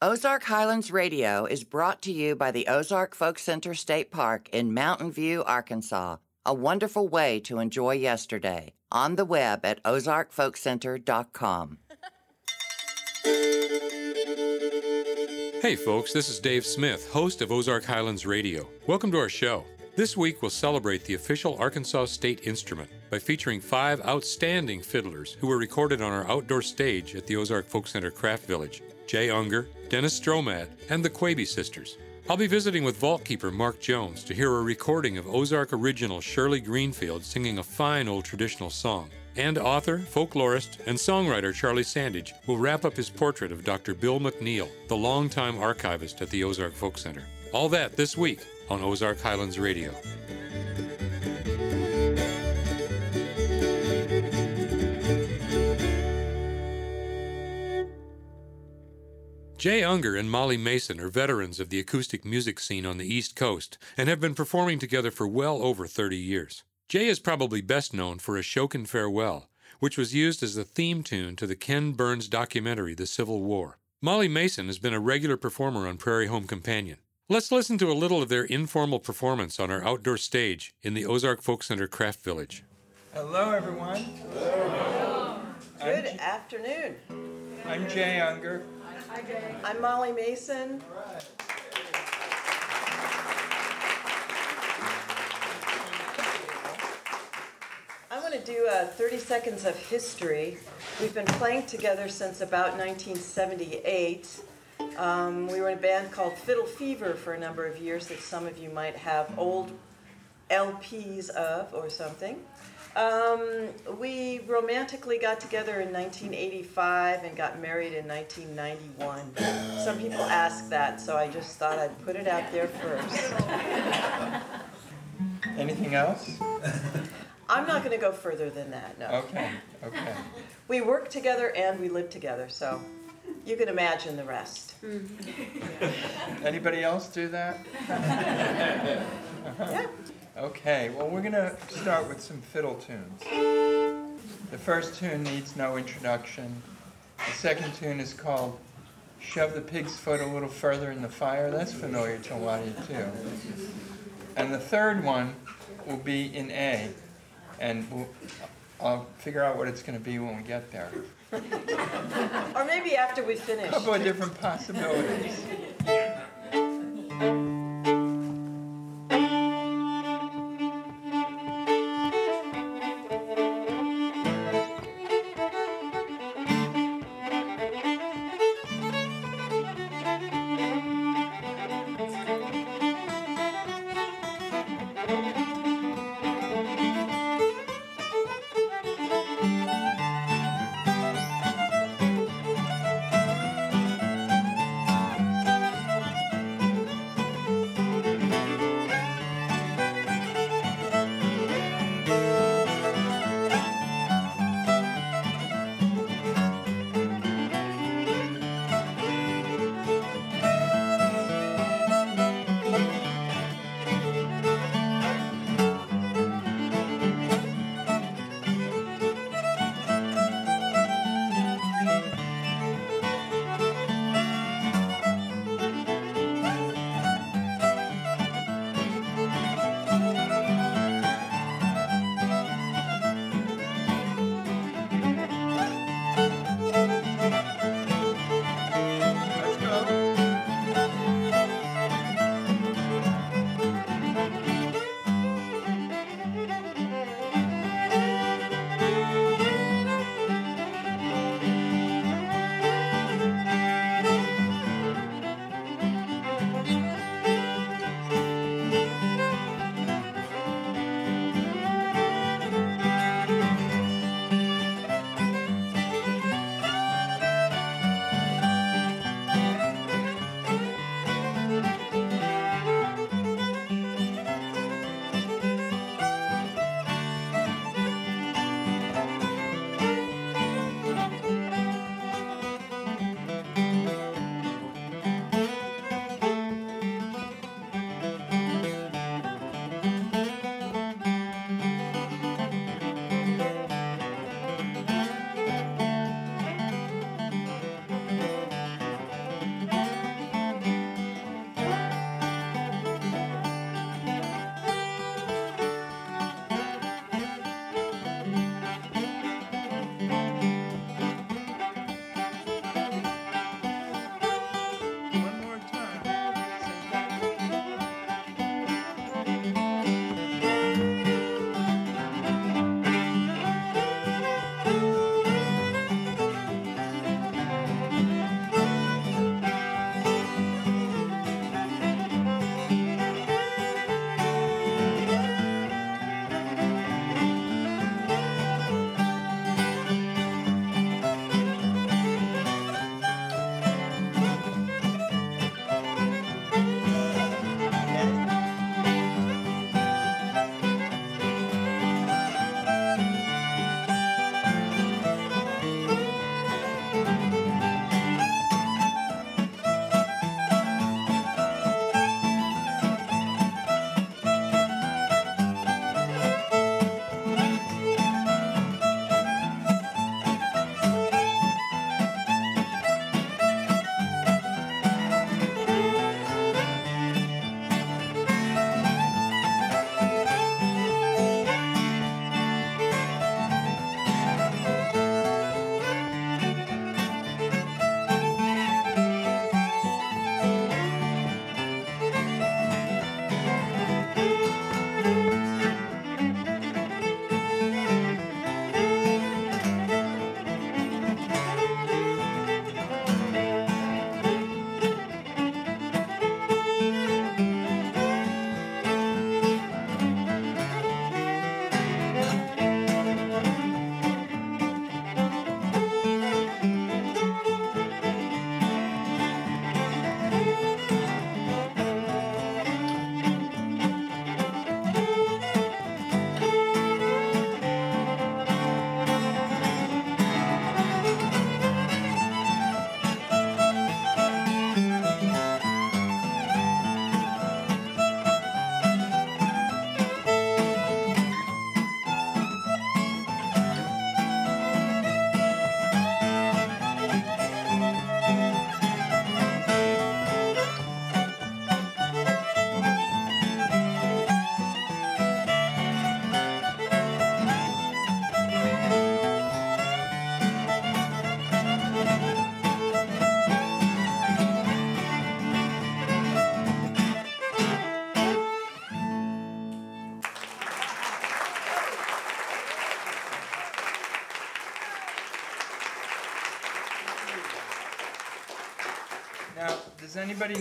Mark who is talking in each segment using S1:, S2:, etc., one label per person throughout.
S1: Ozark Highlands Radio is brought to you by the Ozark Folk Center State Park in Mountain View, Arkansas, a wonderful way to enjoy yesterday. On the web at ozarkfolkcenter.com.
S2: Hey, folks, this is Dave Smith, host of Ozark Highlands Radio. Welcome to our show. This week, we'll celebrate the official Arkansas state instrument by featuring five outstanding fiddlers who were recorded on our outdoor stage at the Ozark Folk Center Craft Village Jay Ungar, Dennis Stroughmatt, and the Quebe sisters. I'll be visiting with vault keeper Mark Jones to hear a recording of Ozark original Shirley Greenfield singing a fine old traditional song. And author, folklorist, and songwriter Charlie Sandage will wrap up his portrait of Dr. Bill McNeil, the longtime archivist at the Ozark Folk Center. All that this week on Ozark Highlands Radio. Jay Ungar and Molly Mason are veterans of the acoustic music scene on the East Coast and have been performing together for well over 30 years. Jay is probably best known for a Ashokan Farewell, which was used as the theme tune to the Ken Burns documentary The Civil War. Molly Mason has been a regular performer on Prairie Home Companion. Let's listen to a little of their informal performance on our outdoor stage in the Ozark Folk Center Craft Village.
S3: Hello, everyone.
S4: Hello.
S5: Good afternoon.
S3: I'm Jay Ungar.
S5: I'm Molly Mason. I want to do uh, 30 seconds of history. We've been playing together since about 1978. Um, we were in a band called Fiddle Fever for a number of years that some of you might have old LPs of or something. Um, we romantically got together in 1985 and got married in 1991. Some people ask that, so I just thought I'd put it out there first.
S3: Anything else?
S5: I'm not going to go further than that, no.
S3: Okay, okay.
S5: We work together and we live together, so you can imagine the rest.
S3: Anybody else do that?
S5: Yeah.
S3: Okay, well, we're going to start with some fiddle tunes. The first tune needs no introduction. The second tune is called Shove the Pig's Foot a Little Further in the Fire. That's familiar to a lot of you, too. And the third one will be in A, and we'll, I'll figure out what it's going to be when we get there.
S5: Or maybe after we finish.
S3: A couple of different possibilities.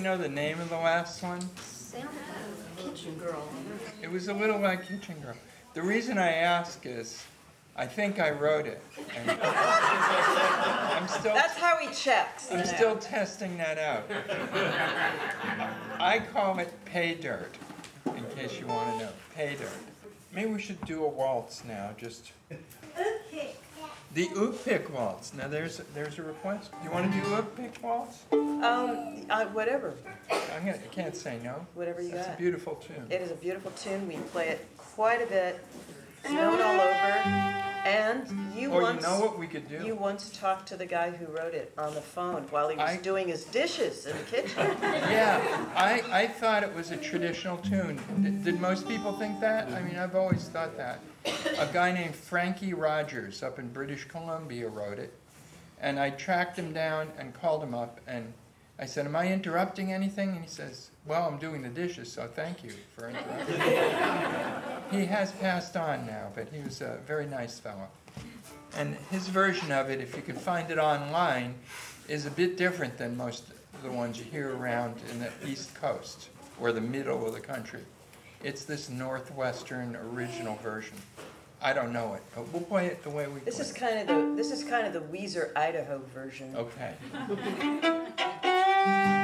S3: know the name of the last one?
S4: Sounded like Kitchen Girl.
S3: It was a little like Kitchen Girl. The reason I ask is, I think I wrote it. And I'm still,
S5: That's how he checks.
S3: I'm
S5: know.
S3: still testing that out. I call it pay dirt, in case you want to know. Pay dirt. Maybe we should do a waltz now, just. The Ookpik waltz. Now there's there's a request. Do you want to do Ookpik waltz?
S5: Um, uh, whatever,
S3: I'm gonna, I can't say no.
S5: whatever you
S3: That's a
S5: got.
S3: beautiful tune.
S5: It is a beautiful tune. We play it quite a bit. It's known all over. And you
S3: Or you
S5: once
S3: know what we could do.
S5: you once talked to the guy who wrote it on the phone while he was
S3: I-
S5: doing his dishes in the kitchen.
S3: Yeah, I, I thought it was a traditional tune. Did, did most people think that? I mean, I've always thought that. A guy named Frankie Rodgers up in British Columbia wrote it. And I tracked him down and called him up and I said, Am I interrupting anything? And he says, Well, I'm doing the dishes, so thank you for interrupting. he has passed on now, but he was a very nice fellow. And his version of it, if you can find it online, is a bit different than most of the ones you hear around in the East Coast or the middle of the country. It's this Northwestern original version. I don't know it, but we'll play it the way we
S5: This
S3: play
S5: is
S3: it.
S5: kind of the this is kind of the Weiser Idaho version.
S3: Okay.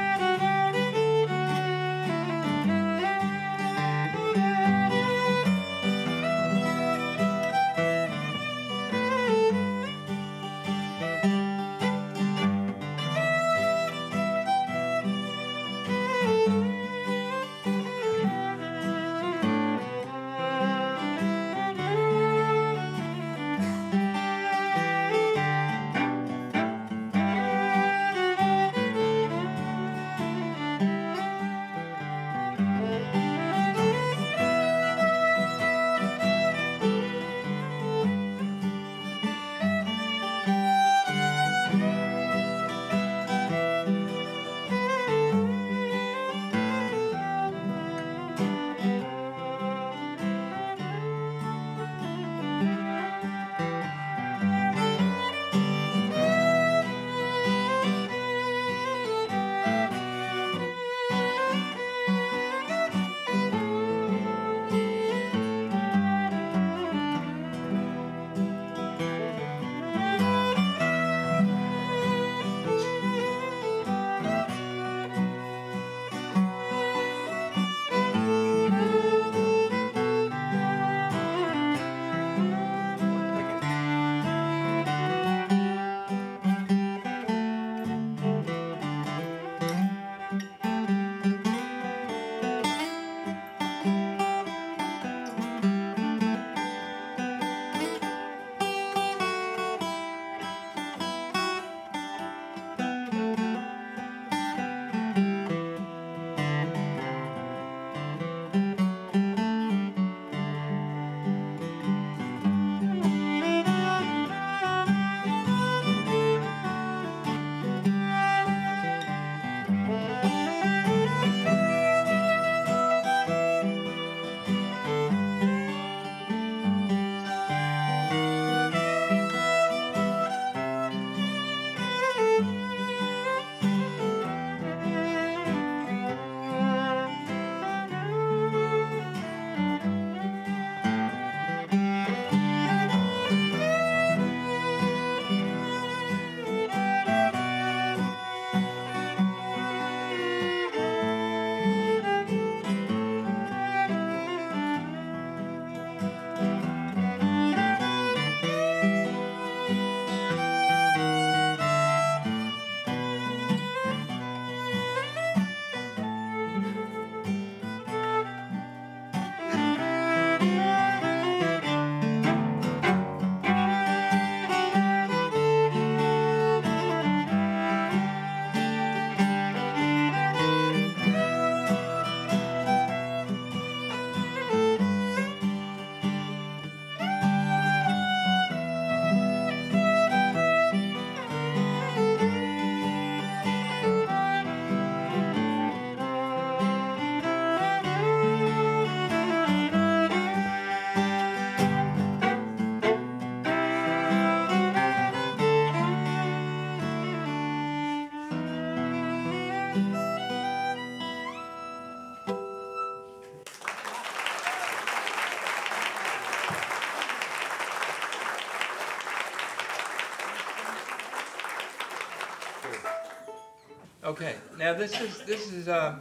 S3: Okay, now this is this is uh,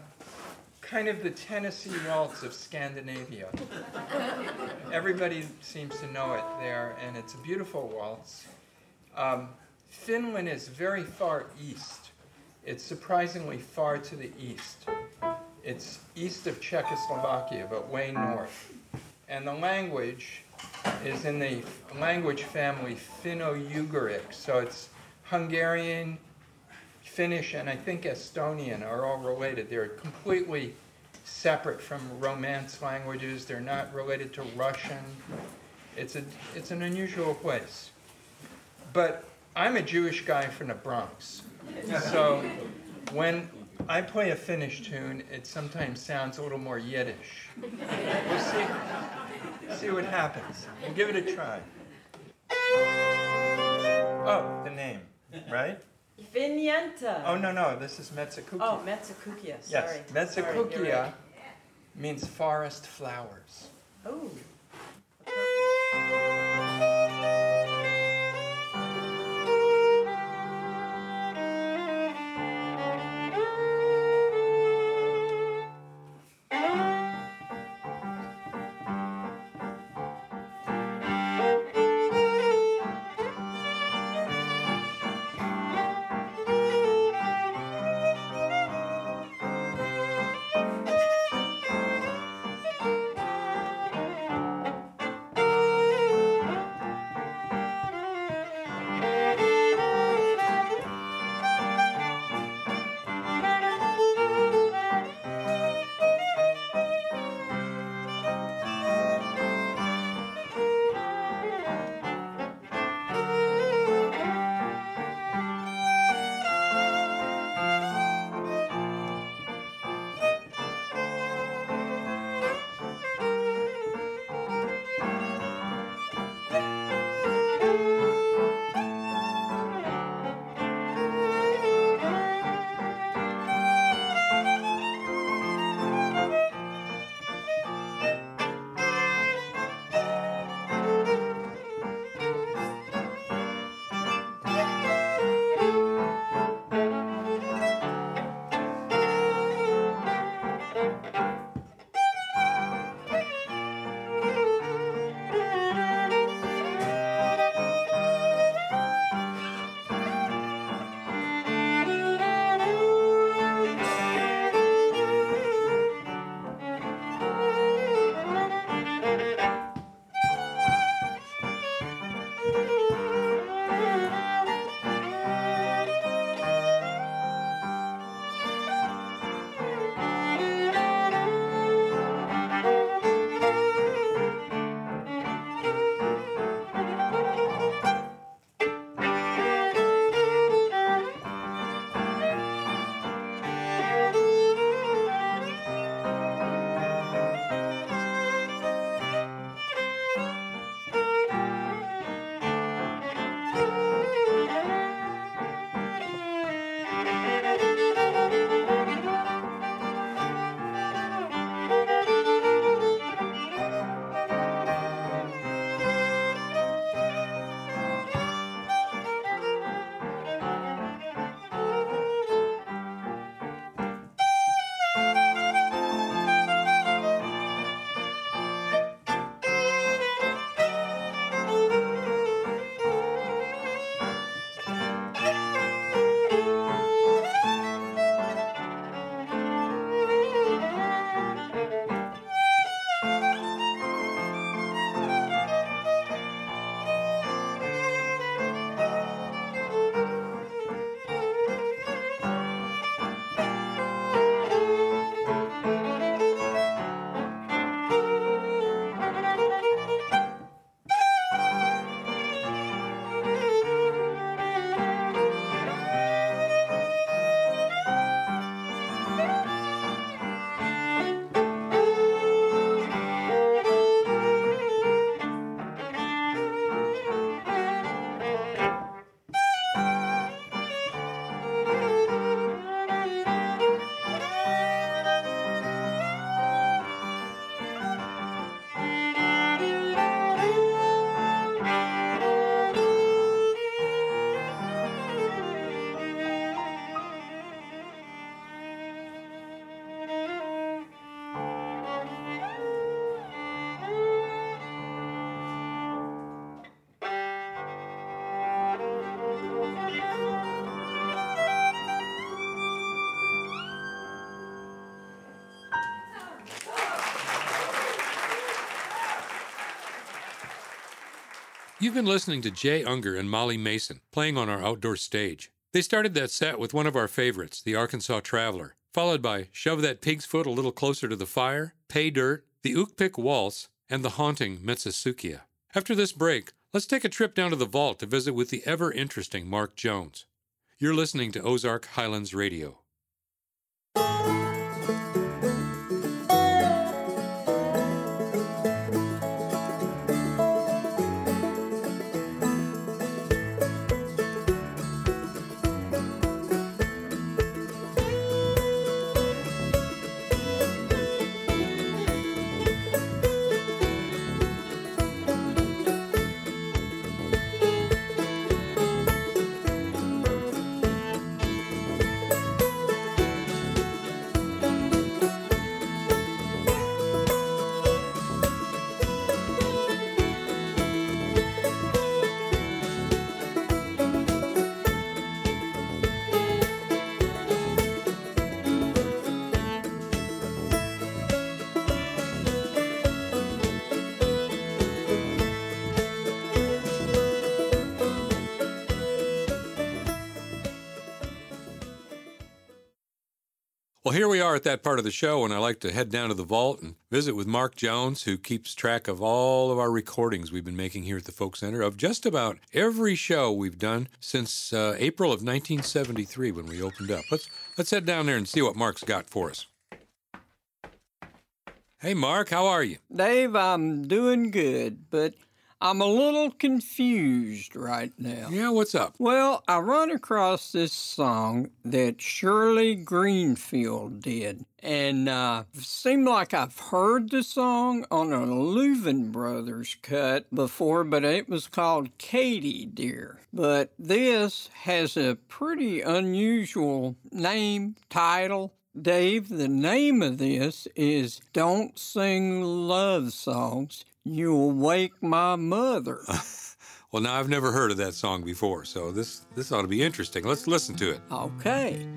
S3: kind of the Tennessee waltz of Scandinavia. Everybody seems to know it there, and it's a beautiful waltz. Um, Finland is very far east. It's surprisingly far to the east. It's east of Czechoslovakia, but way north. And the language is in the language family Finno-Ugric, so it's Hungarian, Finnish, and I think Estonian are all related. They're completely separate from Romance languages. They're not related to Russian. It's, a, it's an unusual place. But I'm a Jewish guy from the Bronx. So when I play a Finnish tune, it sometimes sounds a little more Yiddish. We'll see, see what happens. We'll give it a try. Oh, the name, right? Oh, no, no, this is Metsäkukkia.
S5: Oh, Metsäkukkia,
S3: Yes,
S5: sorry. Sorry, you're right.
S3: means forest flowers.
S5: Oh.
S2: You've been listening to Jay Ungar and Molly Mason playing on our outdoor stage. They started that set with one of our favorites, the Arkansas Traveler, followed by Shove That Pig's Foot a Little Closer to the Fire, Pay Dirt, the Ookpik Waltz, and the haunting Metsäkukkia. After this break, let's take a trip down to the vault to visit with the ever interesting Mark Jones. You're listening to Ozark Highlands Radio. Here we are at that part of the show, and I like to head down to the vault and visit with Mark Jones, who keeps track of all of our recordings we've been making here at the Folk Center of just about every show we've done since uh, April of 1973 when we opened up. Let's let's head down there and see what Mark's got for us. Hey, Mark, how are you?
S6: Dave, I'm doing good, but I'm a little confused right now.
S2: Yeah, what's up?
S6: Well, I run across this song that Shirley Greenfield did, and uh, seemed like I've heard the song on a Louvin Brothers cut before, but it was called Katie Dear. But this has a pretty unusual name, title, Dave, the name of this is Don't Sing Love Songs. You'll Wake My Mother.
S2: well, now I've never heard of that song before, so this this ought to be interesting. Let's listen to it.
S6: Okay.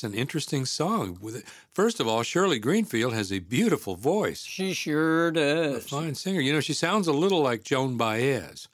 S2: That's an interesting song. First of all, Shirley Greenfield has a beautiful voice.
S7: She sure does.
S2: A fine singer. You know, she sounds a little like Joan Baez.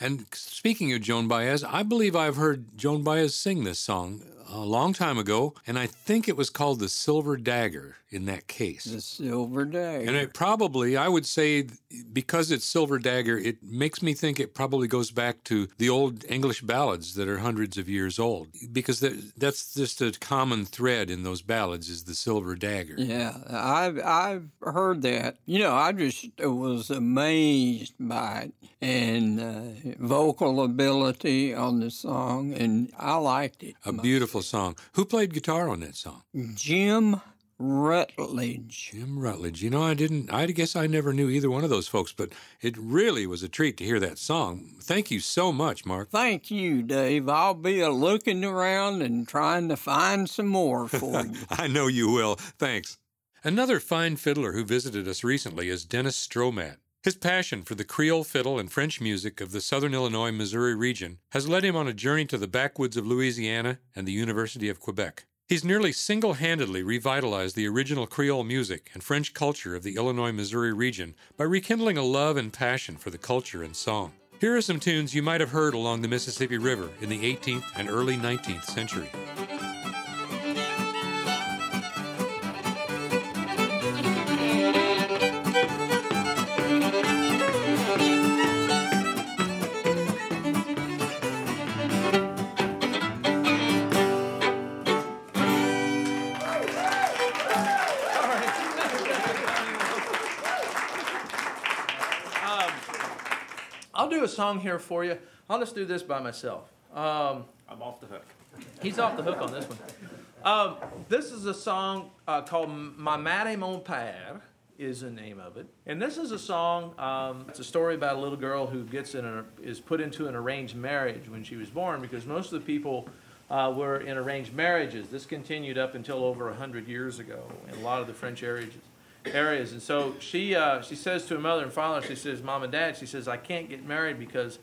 S2: And speaking of Joan Baez, I believe I've heard Joan Baez sing this song a long time ago, and I think it was called the Silver Dagger in that case.
S7: The Silver Dagger.
S2: And it probably, I would say, because it's Silver Dagger, it makes me think it probably goes back to the old English ballads that are hundreds of years old, because that's just a common thread in those ballads is the Silver Dagger.
S7: Yeah, I've I've heard that. You know, I just was amazed by it and uh, vocal ability on the song, and I liked it.
S2: A beautiful song. Who played guitar on that song?
S7: Jim Rutledge.
S2: Jim Rutledge. You know, I didn't, I guess I never knew either one of those folks, but it really was a treat to hear that song. Thank you so much, Mark.
S7: Thank you, Dave. I'll be looking around and trying to find some more for you.
S2: I know you will. Thanks. Another fine fiddler who visited us recently is Dennis Stroughmatt. His passion for the Creole fiddle and French music of the southern Illinois Missouri region has led him on a journey to the backwoods of Louisiana and the University of Quebec. He's nearly single handedly revitalized the original Creole music and French culture of the Illinois Missouri region by rekindling a love and passion for the culture and song. Here are some tunes you might have heard along the Mississippi River in the 18th and early 19th century.
S8: Song here for you. I'll just do this by myself. Um,
S9: I'm off the hook.
S8: He's off the hook on this one. Um, this is a song uh, called My et Mon Père is the name of it. And this is a song, um, it's a story about a little girl who gets in a, is put into an arranged marriage when she was born because most of the people uh, were in arranged marriages. This continued up until over 100 years ago in a lot of the French areas areas. And so she uh, she says to her mother and father, she says, "Mom and Dad," she says, "I can't get married because,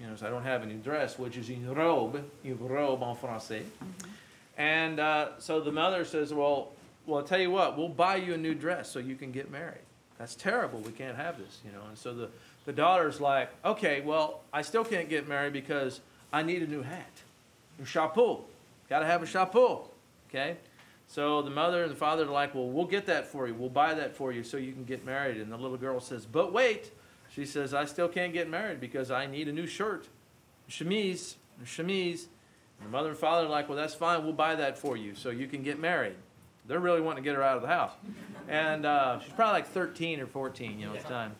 S8: you know, I don't have any dress, which is une robe, une robe en français." Mm-hmm. And uh, so the mother says, "Well, well, I'll tell you what, we'll buy you a new dress so you can get married." That's terrible. We can't have this, you know. And so the the daughter's like, "Okay, well, I still can't get married because I need a new hat, a chapeau. Got to have a chapeau." Okay. So the mother and the father are like, Well, we'll get that for you. We'll buy that for you so you can get married. And the little girl says, But wait. She says, I still can't get married because I need a new shirt, chemise, chemise. And the mother and father are like, Well, that's fine. We'll buy that for you so you can get married. They're really wanting to get her out of the house. And uh, she's probably like 13 or 14, you know, it's time.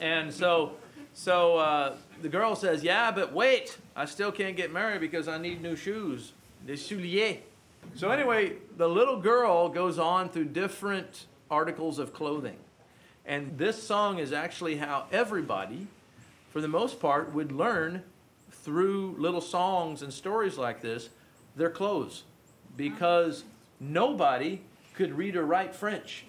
S8: And so, so uh, the girl says, Yeah, but wait. I still can't get married because I need new shoes, des souliers. So, anyway, the little girl goes on through different articles of clothing. And this song is actually how everybody, for the most part, would learn through little songs and stories like this their clothes. Because nobody could read or write French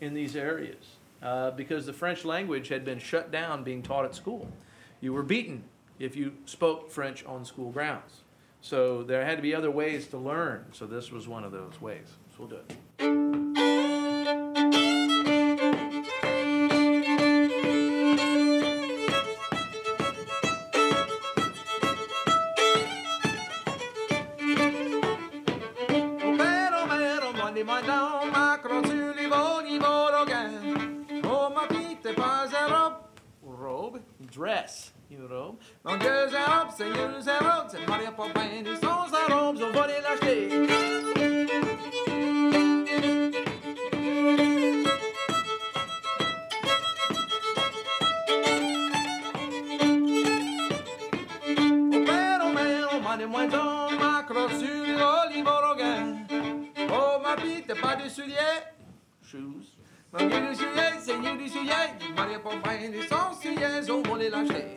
S8: in these areas. Uh, because the French language had been shut down being taught at school. You were beaten if you spoke French on school grounds. So there had to be other ways to learn. So this was one of those ways. So we'll do it. dress. You know. Dans deux Europe, c'est une Europe, c'est Maria Popin, ils sont sa robe, on va les l'acheter. Moins dans ma crotte sur l'Olivorogan. Oh, ma bite, pas de souliers. Shoes. Ma gueule de souliers, c'est nu du soulier. Maria Popin, ils sont souliers, on va les lâcher.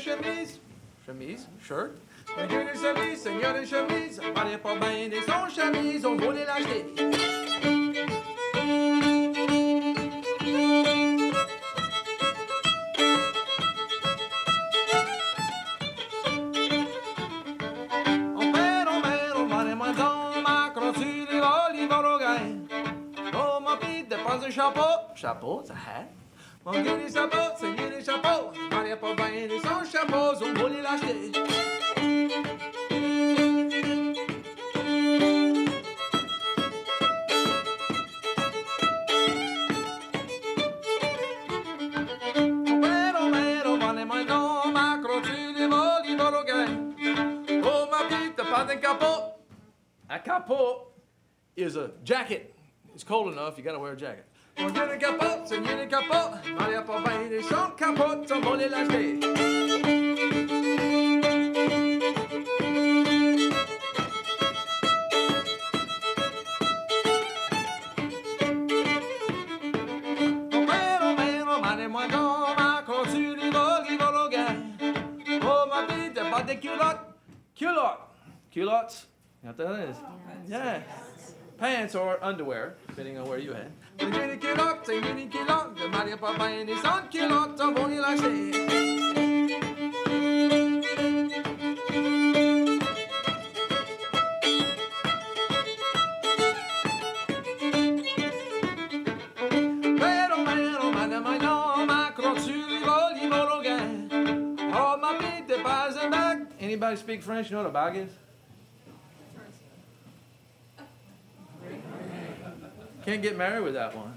S8: chemise, chemise, shirt. Chapeau. It's a hat. Dieu, les chapeaux, c'est les chapeaux. Maria pas de son chapeau, on voulait l'acheter. Pero, pero, vale moins dans ma crossu de l'olive Oh, ma petite, pas. A capot is a jacket. It's cold enough, you gotta wear a jacket. On dit le capot, c'est le capot. Maria pas bien de son capot, on voulait l'acheter. Pero, pero, vale moins dans ma crossu de l'olive Oh, ma petite, pas de culotte. Culotte. You know what that is? Yeah. Pants or underwear, depending on where you at. Anybody speak French? You know what a bag is? Can't get married with that one.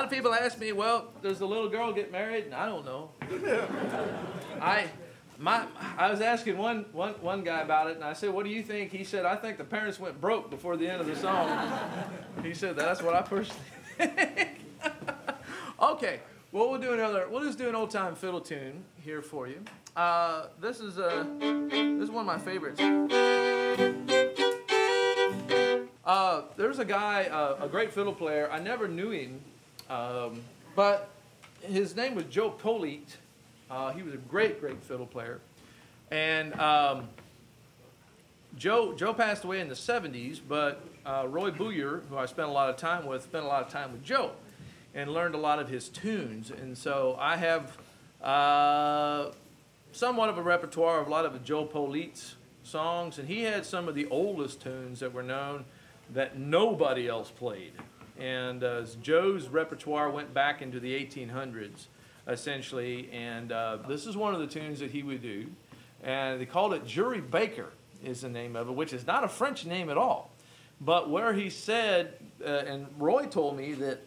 S8: Lot of people ask me, well, does the little girl get married? And I don't know. I, my, I was asking one, one, one guy about it, and I said, what do you think? He said, I think the parents went broke before the end of the song. he said, that's what I personally think. okay, well, we'll do another, we'll just do an old time fiddle tune here for you. Uh, this is uh, this is one of my favorites. Uh, there's a guy, uh, a great fiddle player. I never knew him, um, but his name was Joe Politte. Uh, he was a great, great fiddle player, and um, Joe Joe passed away in the 70s. But uh, Roy Boyer, who I spent a lot of time with, spent a lot of time with Joe, and learned a lot of his tunes. And so I have uh, somewhat of a repertoire of a lot of Joe Politte's songs, and he had some of the oldest tunes that were known that nobody else played. And uh, Joe's repertoire went back into the 1800s, essentially, and uh, this is one of the tunes that he would do. And they called it Jury Baker, is the name of it, which is not a French name at all. But where he said, uh, and Roy told me that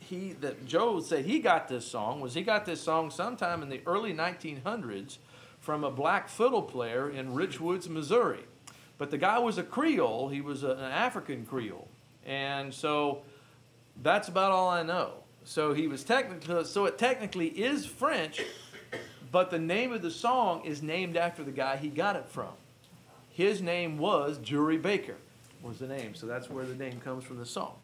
S8: he that Joe said he got this song was he got this song sometime in the early 1900s from a black fiddle player in Richwoods, Missouri. But the guy was a Creole, he was a, an African Creole. And so that's about all I know. So he was technically so it technically is French, but the name of the song is named after the guy he got it from. His name was Jury Baker was the name. So that's where the name comes from the song.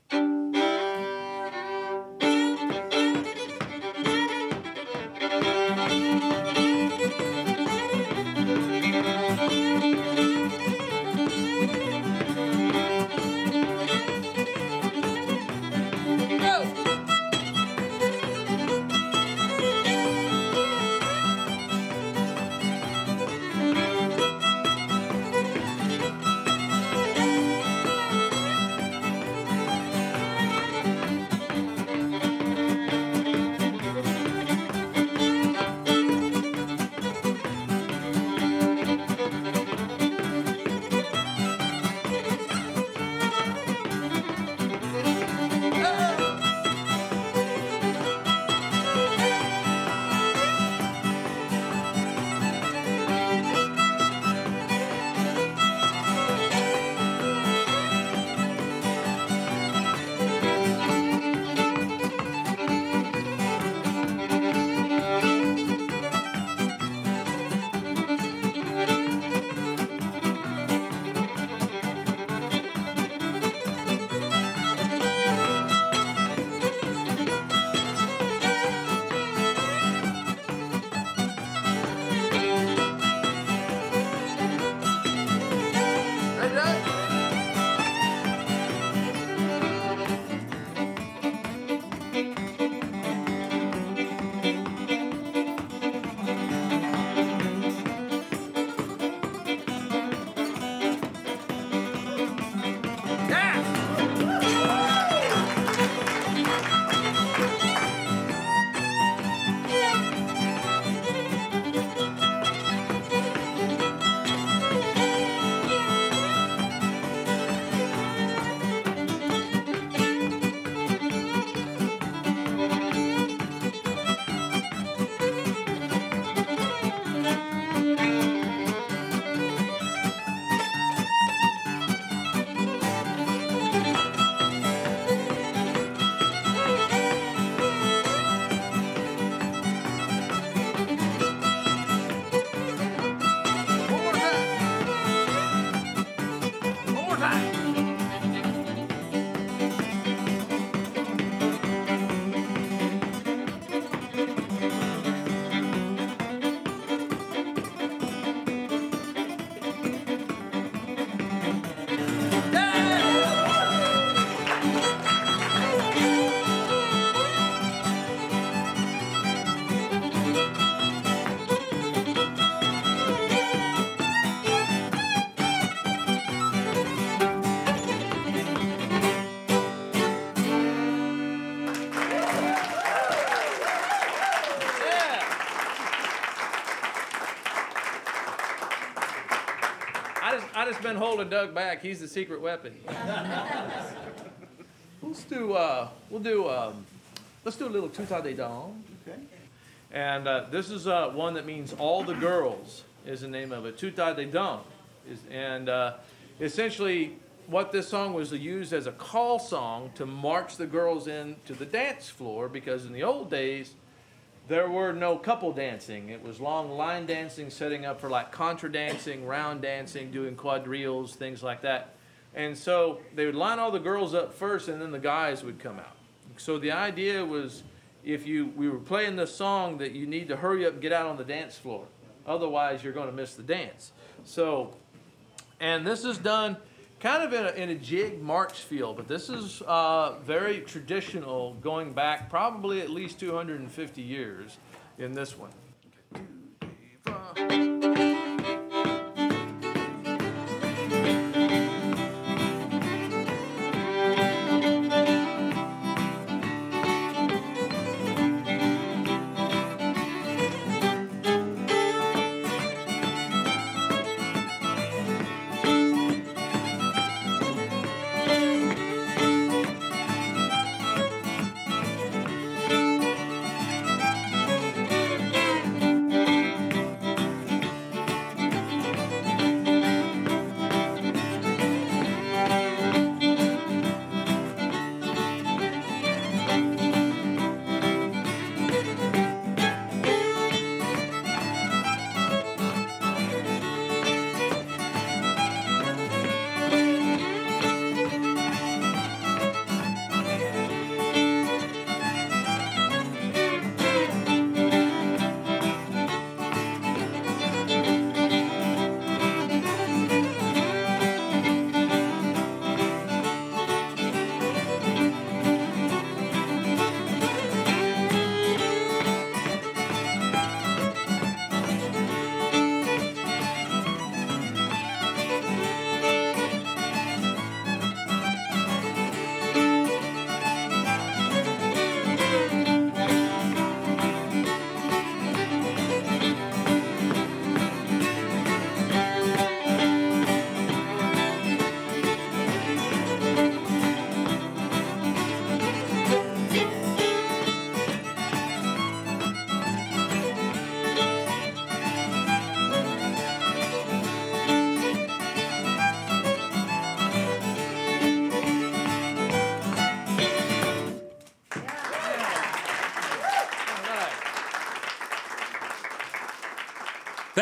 S8: Doug back. He's the secret weapon. let's do. Uh, we'll do. Um, let's do a little Tuta de Dom. Okay. And uh, this is uh, one that means all the girls is the name of it. Tuta de Dom. Is, and uh, essentially, what this song was used as a call song to march the girls in to the dance floor because in the old days there were no couple dancing. It was long line dancing, setting up for like contra dancing, round dancing, doing quadrilles, things like that. And so they would line all the girls up first, and then the guys would come out. So the idea was, if you we were playing this song, that you need to hurry up and get out on the dance floor, otherwise you're going to miss the dance. So, and this is done kind of in a, in a jig march feel, but this is uh, very traditional, going back probably at least 250 years in this one.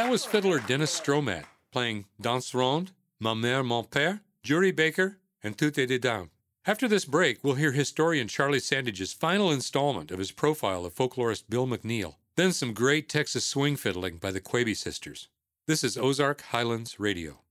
S2: That was fiddler Dennis Stroughmatt playing Danse Ronde, Ma Mère Mon Père, Jury Baker, and Tout est dedans. After this break, we'll hear historian Charlie Sandage's final installment of his profile of folklorist Bill McNeil, then some great Texas swing fiddling by the Quebe sisters. This is Ozark Highlands Radio.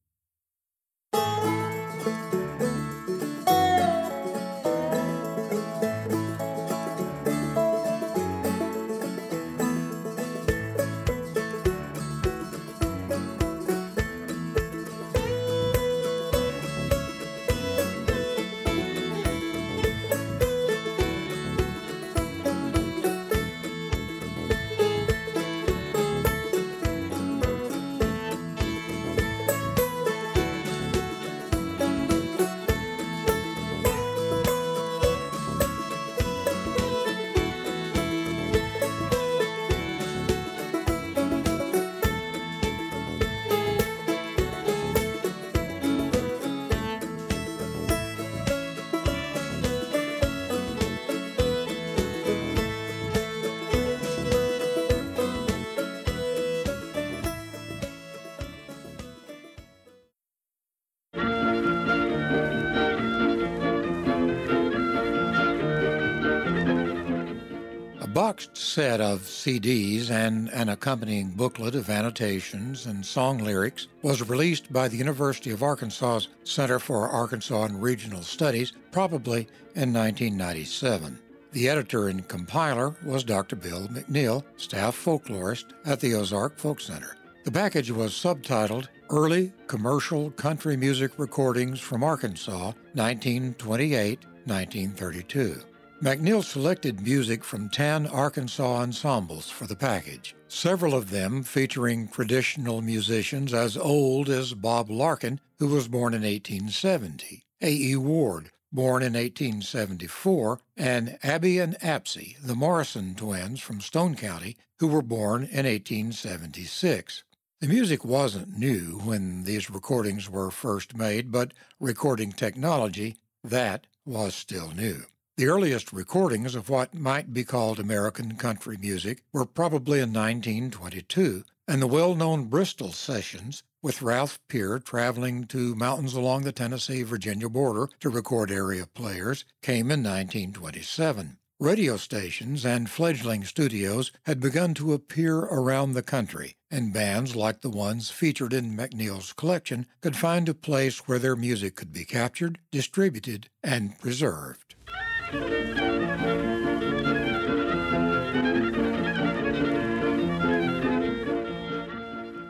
S9: Boxed set of CDs and an accompanying booklet of annotations and song lyrics was released by the University of Arkansas's Center for Arkansas and Regional Studies, probably in 1997. The editor and compiler was Dr. Bill McNeil, staff folklorist at the Ozark Folk Center. The package was subtitled Early Commercial Country Music Recordings from Arkansas, 1928 1932. McNeil selected music from 10 Arkansas ensembles for the package, several of them featuring traditional musicians as old as Bob Larkin, who was born in 1870, A.E. Ward, born in 1874, and Abby and Apsy, the Morrison twins from Stone County, who were born in 1876. The music wasn't new when these recordings were first made, but recording technology, that was still new. The earliest recordings of what might be called American country music were probably in 1922, and the well known Bristol sessions, with Ralph Peer traveling to mountains along the Tennessee Virginia border to record area players, came in 1927. Radio stations and fledgling studios had begun to appear around the country, and bands like the ones featured in McNeil's collection could find a place where their music could be captured, distributed, and preserved.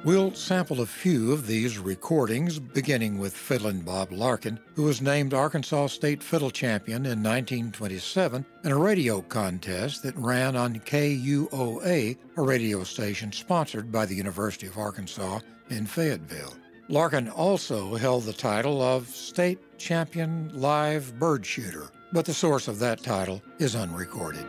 S9: We'll sample a few of these recordings, beginning with Fiddlin' Bob Larkin, who was named Arkansas State Fiddle Champion in 1927 in a radio contest that ran on KUOA, a radio station sponsored by the University of Arkansas in Fayetteville. Larkin also held the title of State Champion Live Bird Shooter, but the source of that title is unrecorded.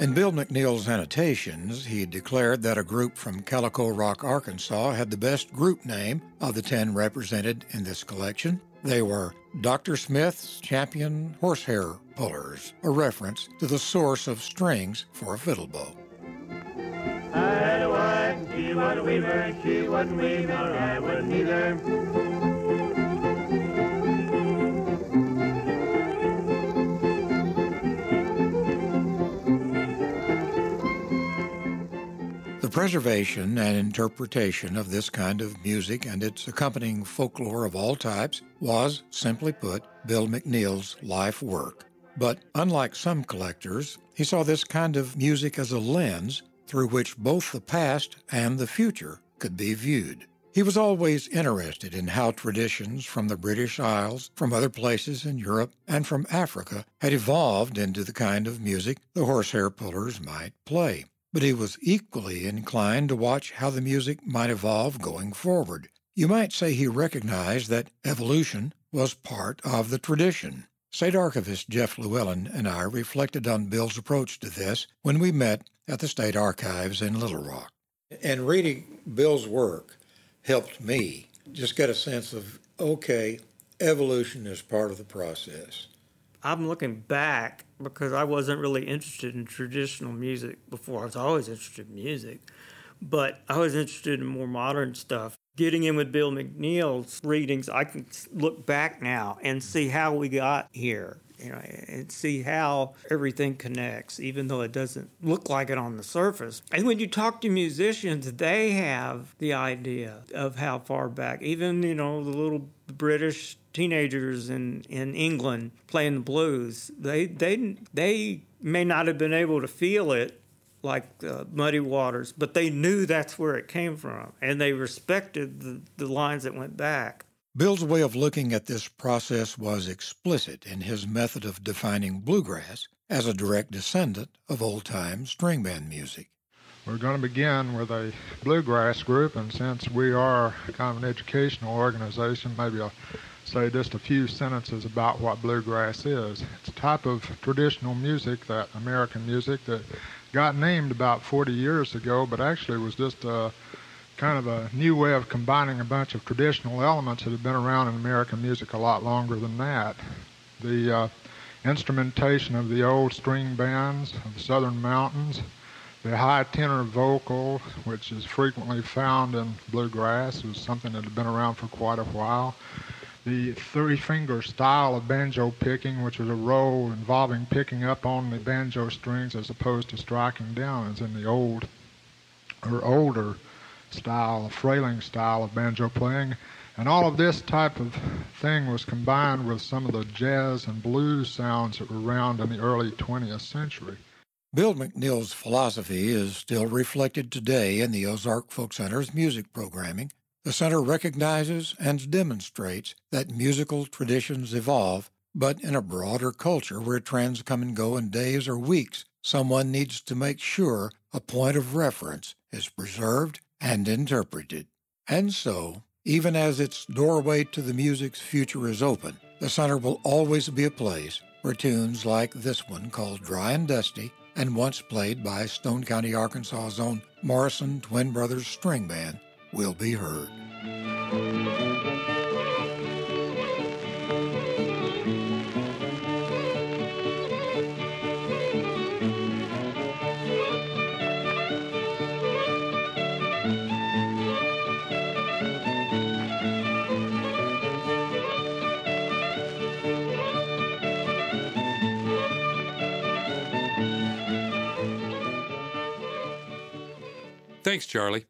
S9: In Bill McNeil's annotations, he declared that a group from Calico Rock, Arkansas had the best group name of the 10 represented in this collection. They were Dr. Smith's Champion Horsehair Pullers, a reference to the source of strings for a fiddle bow. I had a wife, she was a weaver, she wasn't I wasn't either. Preservation and interpretation of this kind of music and its accompanying folklore of all types was, simply put, Bill McNeil's life work. But unlike some collectors, he saw this kind of music as a lens through which both the past and the future could be viewed. He was always interested in how traditions from the British Isles, from other places in Europe, and from Africa had evolved into the kind of music the horsehair pullers might play but he was equally inclined to watch how the music might evolve going forward. You might say he recognized that evolution was part of the tradition. State Archivist Jeff Llewellyn and I reflected on Bill's approach to this when we met at the State Archives in Little Rock. And reading Bill's work helped me just get a sense of okay, evolution is part of the process.
S7: I'm looking back because I wasn't really interested in traditional music before. I was always interested in music, but I was interested in more modern stuff. Getting in with Bill McNeil's readings, I can look back now and see how we got here. You know, and see how everything connects, even though it doesn't look like it on the surface. And when you talk to musicians, they have the idea of how far back, even, you know, the little British teenagers in, in England playing the blues, they, they, they may not have been able to feel it like uh, Muddy Waters, but they knew that's where it came from, and they respected the, the lines that went back.
S9: Bill's way of looking at this process was explicit in his method of defining bluegrass as a direct descendant of old time string band music.
S10: We're going to begin with a bluegrass group, and since we are kind of an educational organization, maybe I'll say just a few sentences about what bluegrass is. It's a type of traditional music, that American music, that got named about 40 years ago, but actually was just a kind of a new way of combining a bunch of traditional elements that have been around in American music a lot longer than that. The uh, instrumentation of the old string bands of the southern mountains, the high tenor vocal, which is frequently found in bluegrass, was something that had been around for quite a while. The three finger style of banjo picking, which was a roll involving picking up on the banjo strings as opposed to striking down, as in the old or older style, a frailing style of banjo playing. And all of this type of thing was combined with some of the jazz and blues sounds that were around in the early 20th century.
S9: Bill McNeil's philosophy is still reflected today in the Ozark Folk Center's music programming, The center recognizes and demonstrates that musical traditions evolve, but in a broader culture where trends come and go in days or weeks, someone needs to make sure a point of reference is preserved and interpreted. And so, even as its doorway to the music's future is open, the center will always be a place where tunes like this one called Dry and Dusty and once played by Stone County, Arkansas's own Morrison Twin Brothers String Band will be heard.
S2: Thanks, Charlie.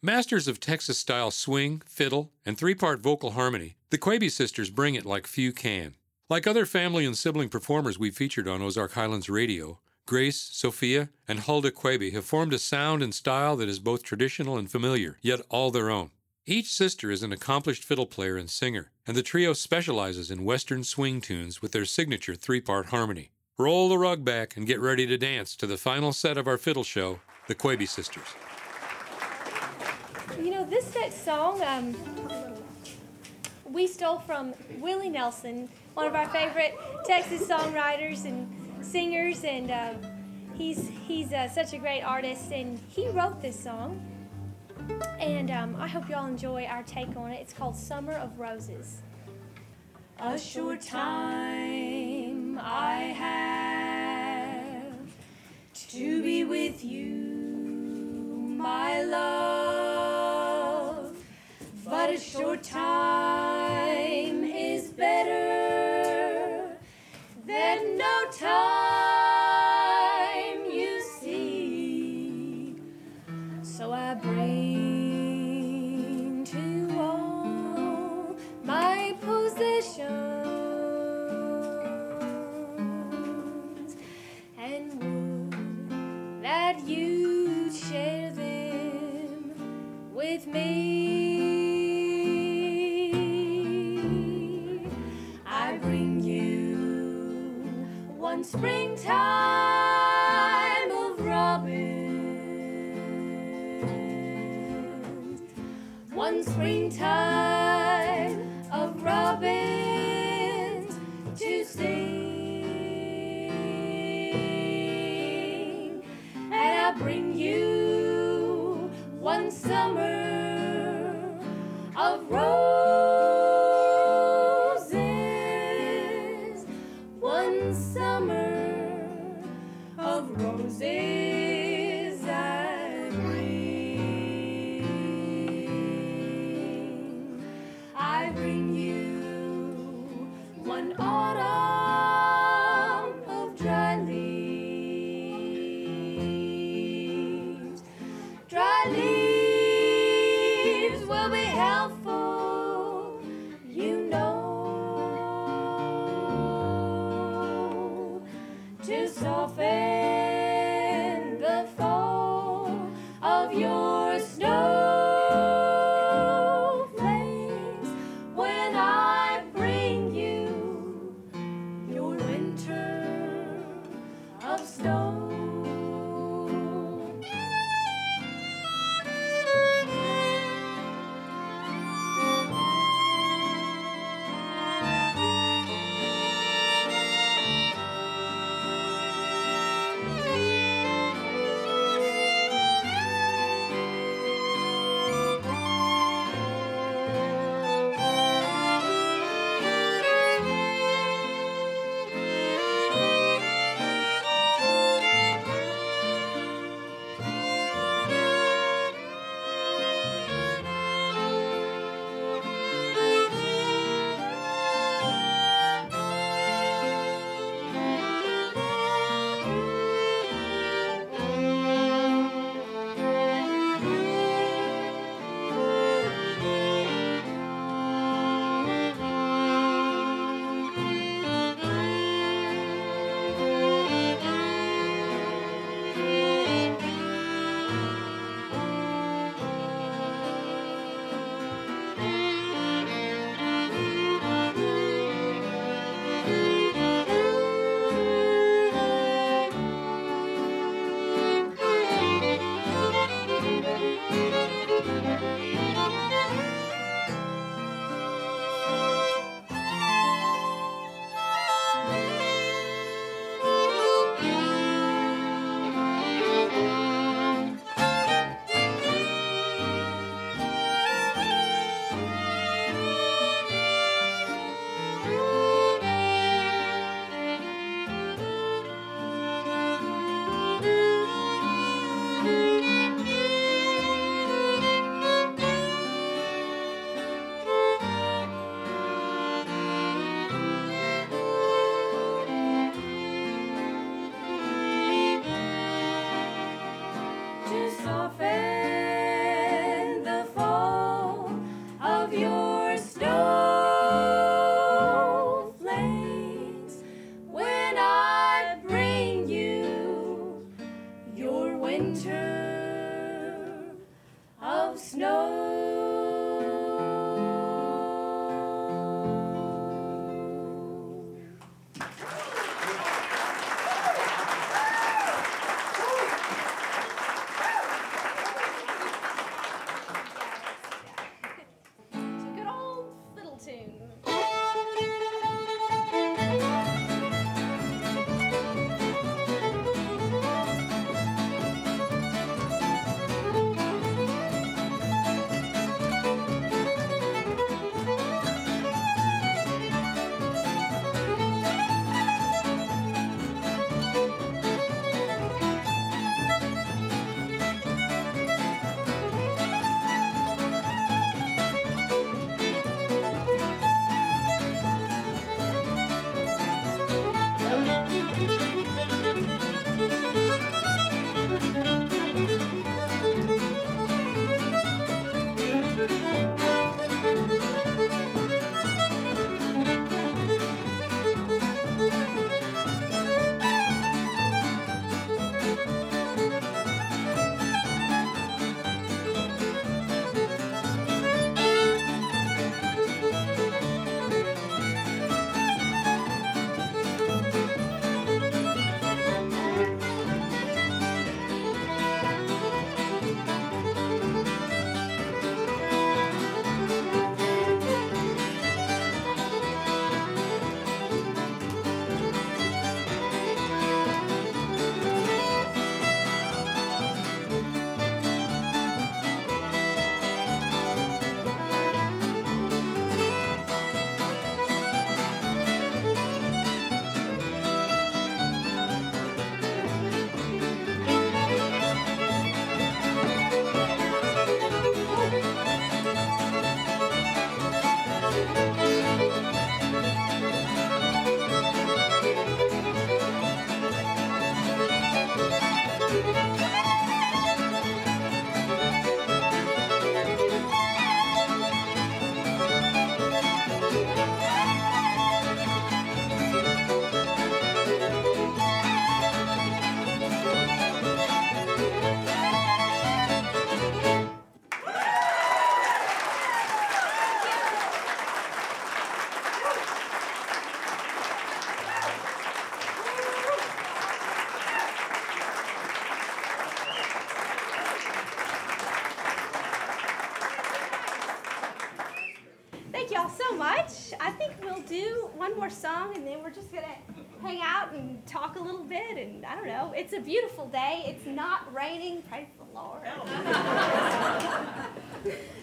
S2: Masters of Texas style swing, fiddle, and three part vocal harmony, the Quebe sisters bring it like few can. Like other family and sibling performers we've featured on Ozark Highlands Radio, Grace, Sophia, and Hulda Quebe have formed a sound and style that is both traditional and familiar, yet all their own. Each sister is an accomplished fiddle player and singer, and the trio specializes in Western swing tunes with their signature three part harmony. Roll the rug back and get ready to dance to the final set of our fiddle show, the Quebe Sisters.
S6: You know, this next song um, we stole from Willie Nelson, one of our favorite Texas songwriters and singers, and uh, he's he's uh, such a great artist, and he wrote this song. And um, I hope y'all enjoy our take on it. It's called Summer of Roses. A short time I have to be with you, my love. But a short time is better than no time, you see. So I bring to all my possessions more song and then we're just gonna hang out and talk a little bit. And I don't know, it's a beautiful day. It's not raining. Praise the Lord.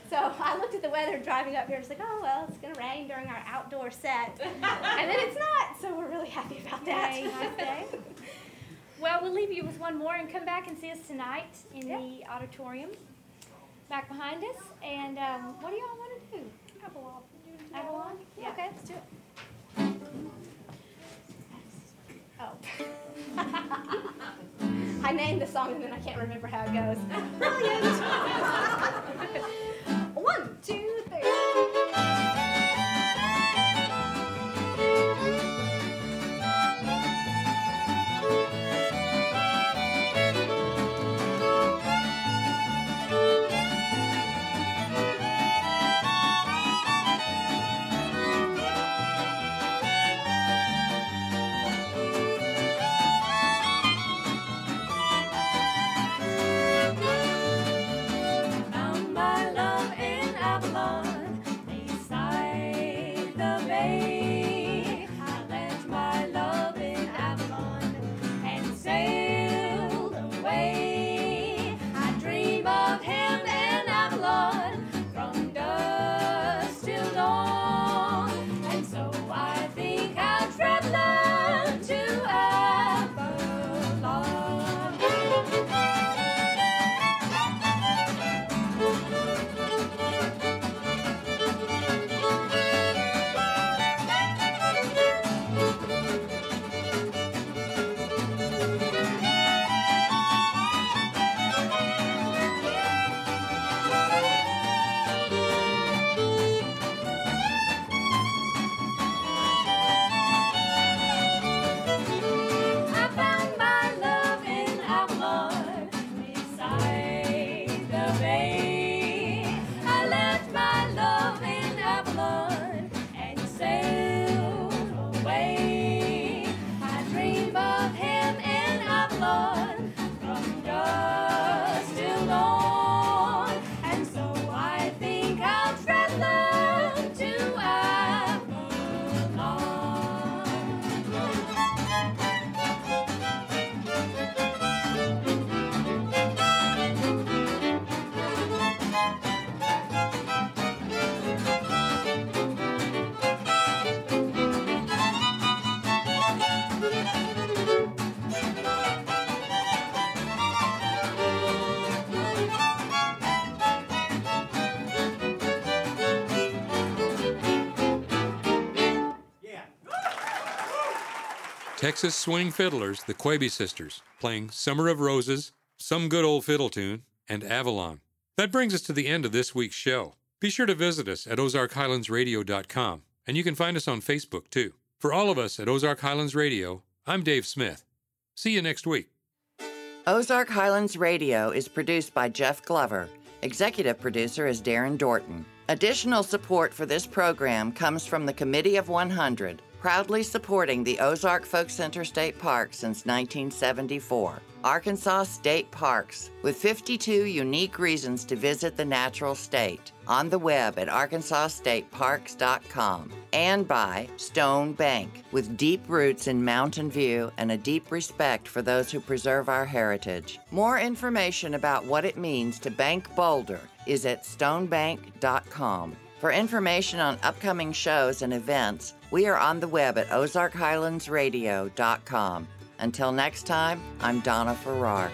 S6: so I looked at the weather driving up here. It's like, oh well, it's gonna rain during our outdoor set, and then it's not. So we're really happy about that.
S11: Day, nice day. Well, we'll leave you with one more and come back and see us tonight in
S6: Yeah.
S11: the auditorium back behind us. And um, what do y'all want to do?
S6: have Avalon.
S11: Avalon?
S6: Yeah.
S11: Okay, let's do it.
S6: I named the song and then I can't remember how it goes. Brilliant.
S2: Texas Swing Fiddlers, the Quebe Sisters, playing Summer of Roses, Some Good Old Fiddle Tune, and Avalon. That brings us to the end of this week's show. Be sure to visit us at ozarkhighlandsradio.com, and you can find us on Facebook too. For all of us at Ozark Highlands Radio, I'm Dave Smith. See you next week.
S1: Ozark Highlands Radio is produced by Jeff Glover. Executive producer is Darren Dorton. Additional support for this program comes from the Committee of 100, proudly supporting the Ozark Folk Center State Park since 1974. Arkansas State Parks, with 52 unique reasons to visit the natural state. On the web at arkansasstateparks.com. And by Stone Bank, with deep roots in Mountain View and a deep respect for those who preserve our heritage. More information about what it means to bank Boulder is at stonebank.com. For information on upcoming shows and events, we are on the web at ozarkhighlandsradio.com. Until next time, I'm Donna Farrar.